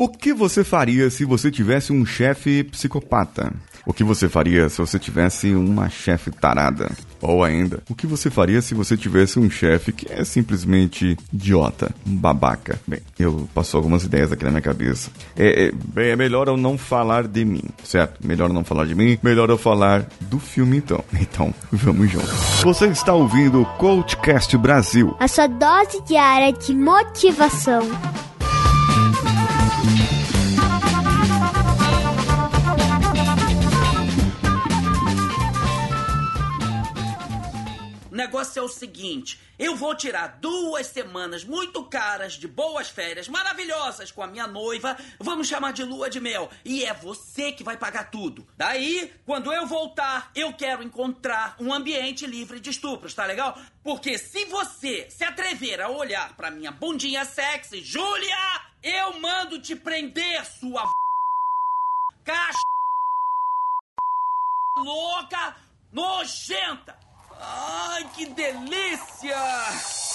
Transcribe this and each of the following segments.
O que você faria se você tivesse um chefe psicopata? O que você faria se você tivesse uma chefe tarada? Ou ainda, o que você faria se você tivesse um chefe que é simplesmente idiota, um babaca? Bem, eu passo algumas ideias aqui na minha cabeça. É, é, bem, é melhor eu não falar de mim, certo? Melhor eu não falar de mim, melhor eu falar do filme então. Então, vamos juntos. Você está ouvindo o Coachcast Brasil. A sua dose diária de motivação. Negócio é o seguinte: eu vou tirar duas semanas muito caras de boas férias maravilhosas com a minha noiva, vamos chamar de lua de mel, e é você que vai pagar tudo. Daí, quando eu voltar, eu quero encontrar um ambiente livre de estupros, tá legal? Porque se você se atrever a olhar pra minha bundinha sexy, Júlia, eu mando te prender, sua caixa louca nojenta. Ai, que delícia!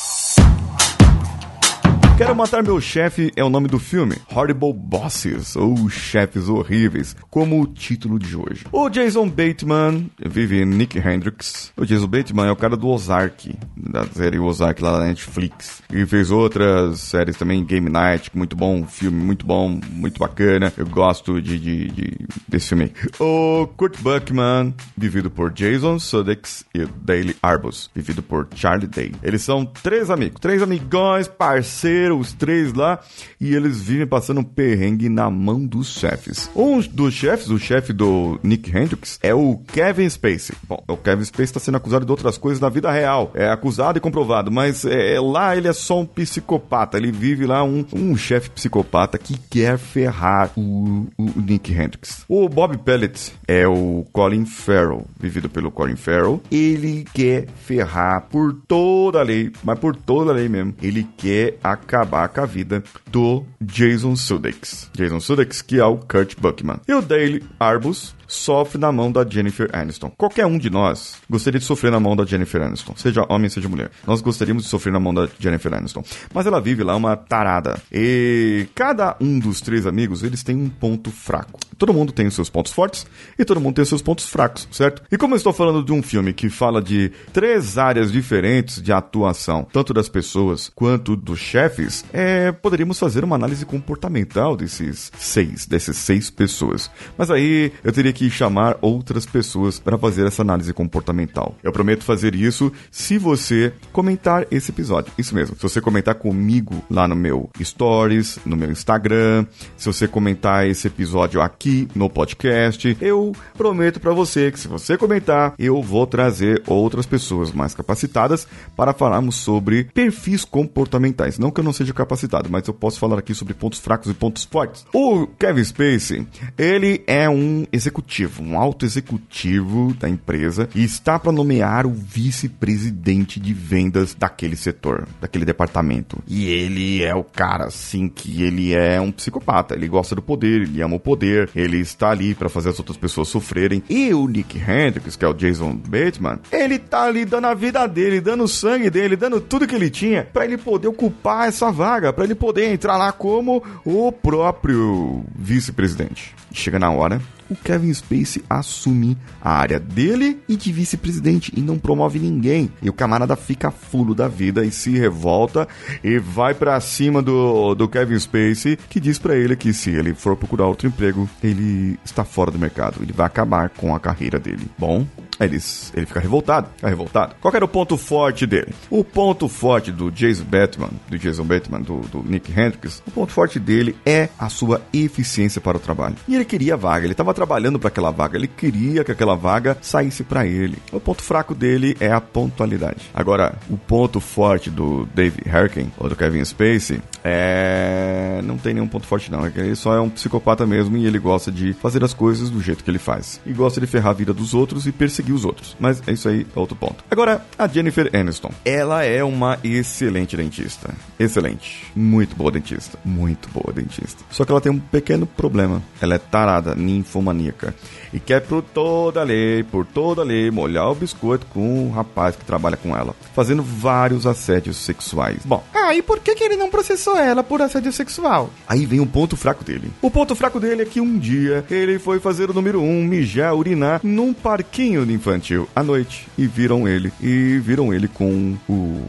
Quero Matar Meu Chefe é o nome do filme, Horrible Bosses, ou Chefes Horríveis, como o título de hoje. O Jason Bateman vive Nick Hendricks. O Jason Bateman é o cara do Ozark, da série Ozark lá na Netflix. E fez outras séries também, Game Night, muito bom, filme muito bom, muito bacana. Eu gosto de, de, de desse filme. O Kurt Buckman, vivido por Jason Sudeikis e Daily Arbus, vivido por Charlie Day. Eles são três amigos, três amigões, parceiros os três lá, e eles vivem passando um perrengue na mão dos chefes. Um dos chefes, o chefe do Nick Hendricks, é o Kevin Spacey. Bom, o Kevin Spacey está sendo acusado de outras coisas na vida real. É acusado e comprovado, mas é, lá ele é só um psicopata. Ele vive lá um, um chefe psicopata que quer ferrar o, o Nick Hendricks. O Bob Pellet é o Colin Farrell, vivido pelo Colin Farrell. Ele quer ferrar por toda a lei, mas por toda a lei mesmo. Ele quer acabar acabar com a vida do Jason Sudeikis. Jason Sudeikis, que é o Kurt Buckman. E o Dale Arbus sofre na mão da Jennifer Aniston. Qualquer um de nós gostaria de sofrer na mão da Jennifer Aniston, seja homem, seja mulher. Nós gostaríamos de sofrer na mão da Jennifer Aniston. Mas ela vive lá uma tarada. E cada um dos três amigos, eles têm um ponto fraco. Todo mundo tem os seus pontos fortes e todo mundo tem os seus pontos fracos, certo? E como eu estou falando de um filme que fala de três áreas diferentes de atuação, tanto das pessoas quanto dos chefes, é, poderíamos fazer uma análise comportamental desses seis, dessas seis pessoas. Mas aí eu teria que que chamar outras pessoas para fazer essa análise comportamental. Eu prometo fazer isso se você comentar esse episódio. Isso mesmo. Se você comentar comigo lá no meu Stories, no meu Instagram, se você comentar esse episódio aqui no podcast, eu prometo para você que se você comentar, eu vou trazer outras pessoas mais capacitadas para falarmos sobre perfis comportamentais. Não que eu não seja capacitado, mas eu posso falar aqui sobre pontos fracos e pontos fortes. O Kevin Spacey, ele é um executivo executivo, um alto executivo da empresa e está para nomear o vice-presidente de vendas daquele setor, daquele departamento. E ele é o cara assim que ele é um psicopata, ele gosta do poder, ele ama o poder, ele está ali para fazer as outras pessoas sofrerem. E o Nick Hendricks, que é o Jason Bateman, ele tá ali dando a vida dele, dando o sangue dele, dando tudo que ele tinha para ele poder ocupar essa vaga, para ele poder entrar lá como o próprio vice-presidente. Chega na hora, o Kevin Spacey assume a área dele e de vice-presidente e não promove ninguém. E o camarada fica fulo da vida e se revolta e vai para cima do, do Kevin Spacey, que diz para ele que se ele for procurar outro emprego, ele está fora do mercado, ele vai acabar com a carreira dele. Bom, ele, ele fica revoltado, fica revoltado. Qual era o ponto forte dele? O ponto forte do Jason Bateman, do Jason Bateman, do, do Nick Hendricks, o ponto forte dele é a sua eficiência para o trabalho. E ele queria vaga, ele estava trabalhando para aquela vaga, ele queria que aquela vaga saísse para ele. O ponto fraco dele é a pontualidade. Agora, o ponto forte do Dave Harkin, ou do Kevin Spacey, é... não tem nenhum ponto forte não, é ele só é um psicopata mesmo e ele gosta de fazer as coisas do jeito que ele faz. E gosta de ferrar a vida dos outros e perseguir perseguir os outros. Mas isso aí é outro ponto. Agora, a Jennifer Aniston. Ela é uma excelente dentista. Excelente. Muito boa dentista. Muito boa dentista. Só que ela tem um pequeno problema. Ela é tarada, ninfomaníaca. E quer por toda lei, por toda lei, molhar o biscoito com o rapaz que trabalha com ela. Fazendo vários assédios sexuais. Bom, Ah, e por que, que ele não processou ela por assédio sexual? Aí vem um ponto fraco dele. O ponto fraco dele é que um dia ele foi fazer o número um, mijar, urinar, num parquinho infantil à noite. E viram ele. E viram ele com o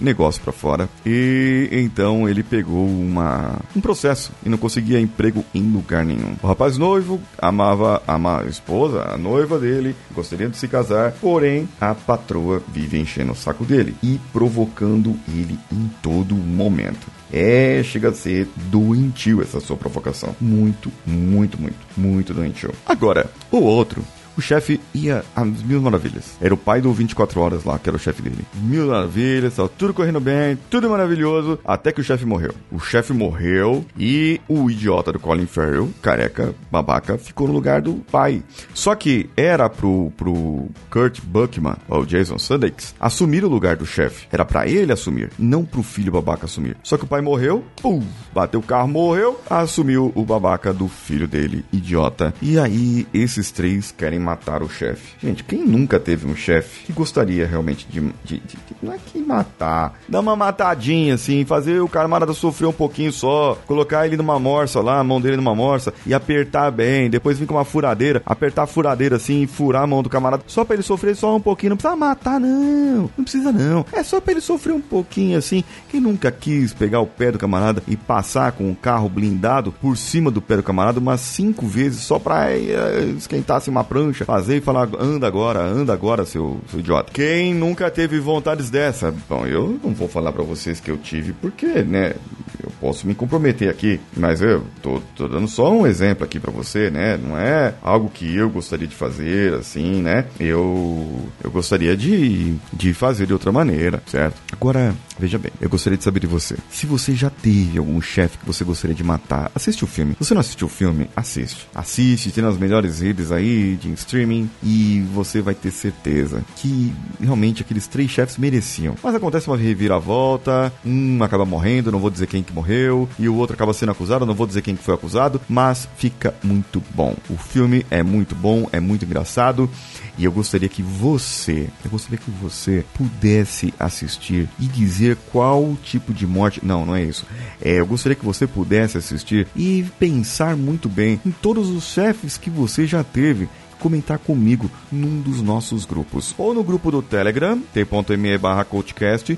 negócio pra fora. E então ele pegou uma, um processo e não conseguia emprego em lugar nenhum. O rapaz noivo amava ama a esposa, a noiva dele, gostaria de se casar, porém a patroa vive enchendo o saco dele e provocando ele em todo momento. É, chega a ser doentio essa sua provocação. Muito, muito, muito, muito doentio. Agora, o outro. O chefe ia às mil maravilhas. Era o pai do 24 horas lá, que era o chefe dele. Mil maravilhas, tava tudo correndo bem, tudo maravilhoso, até que o chefe morreu. O chefe morreu e o idiota do Colin Farrell, careca, babaca, ficou no lugar do pai. Só que era pro, pro Kurt Buckman, ou Jason Sudeikis, assumir o lugar do chefe. Era pra ele assumir, não pro filho babaca assumir. Só que o pai morreu, pum, bateu o carro, morreu, assumiu o babaca do filho dele, idiota. E aí, esses três querem matar o chefe. Gente, quem nunca teve um chefe que gostaria realmente de, de, de- de- Não é que matar, dar uma matadinha assim, fazer o camarada sofrer um pouquinho só, colocar ele numa morsa lá, a mão dele numa morsa e apertar bem, depois vir com uma furadeira, apertar a furadeira assim e furar a mão do camarada só pra ele sofrer só um pouquinho. Não precisa matar, não. Não precisa, não. É só pra ele sofrer um pouquinho assim. Quem nunca quis pegar o pé do camarada e passar com o carro blindado por cima do pé do camarada umas cinco vezes só pra eh, esquentar assim uma prancha, fazer e falar, anda agora, anda agora, seu, seu idiota. Quem nunca teve vontades dessa? Bom, eu não vou falar pra vocês que eu tive, porque, né, eu posso me comprometer aqui, mas eu tô, tô dando só um exemplo aqui pra você, né? Não é algo que eu gostaria de fazer, assim, né? Eu, eu gostaria de, de fazer de outra maneira, certo? Agora, veja bem, eu gostaria de saber de você. Se você já teve algum chefe que você gostaria de matar, assiste o filme. Se você não assistiu o filme, assiste. Assiste, tem nas melhores redes aí de streaming e você vai ter certeza que realmente aqueles três chefes mereciam. Mas acontece uma reviravolta, um acaba morrendo, não vou dizer quem que morreu, e o outro acaba sendo acusado, não vou dizer quem que foi acusado, mas fica muito bom. O filme é muito bom, é muito engraçado, e eu gostaria que você, eu gostaria que você pudesse assistir e dizer qual tipo de morte. Não, não é isso. É, eu gostaria que você pudesse assistir e pensar muito bem em todos os chefes que você já teve comentar comigo num dos nossos grupos. Ou no grupo do Telegram, t.me barra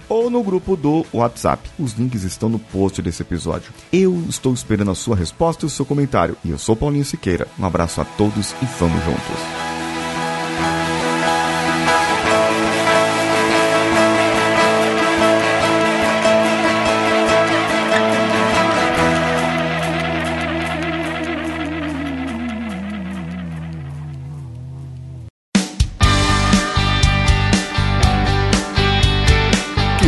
ou no grupo do WhatsApp. Os links estão no post desse episódio. Eu estou esperando a sua resposta e o seu comentário. E eu sou Paulinho Siqueira. Um abraço a todos e vamos juntos.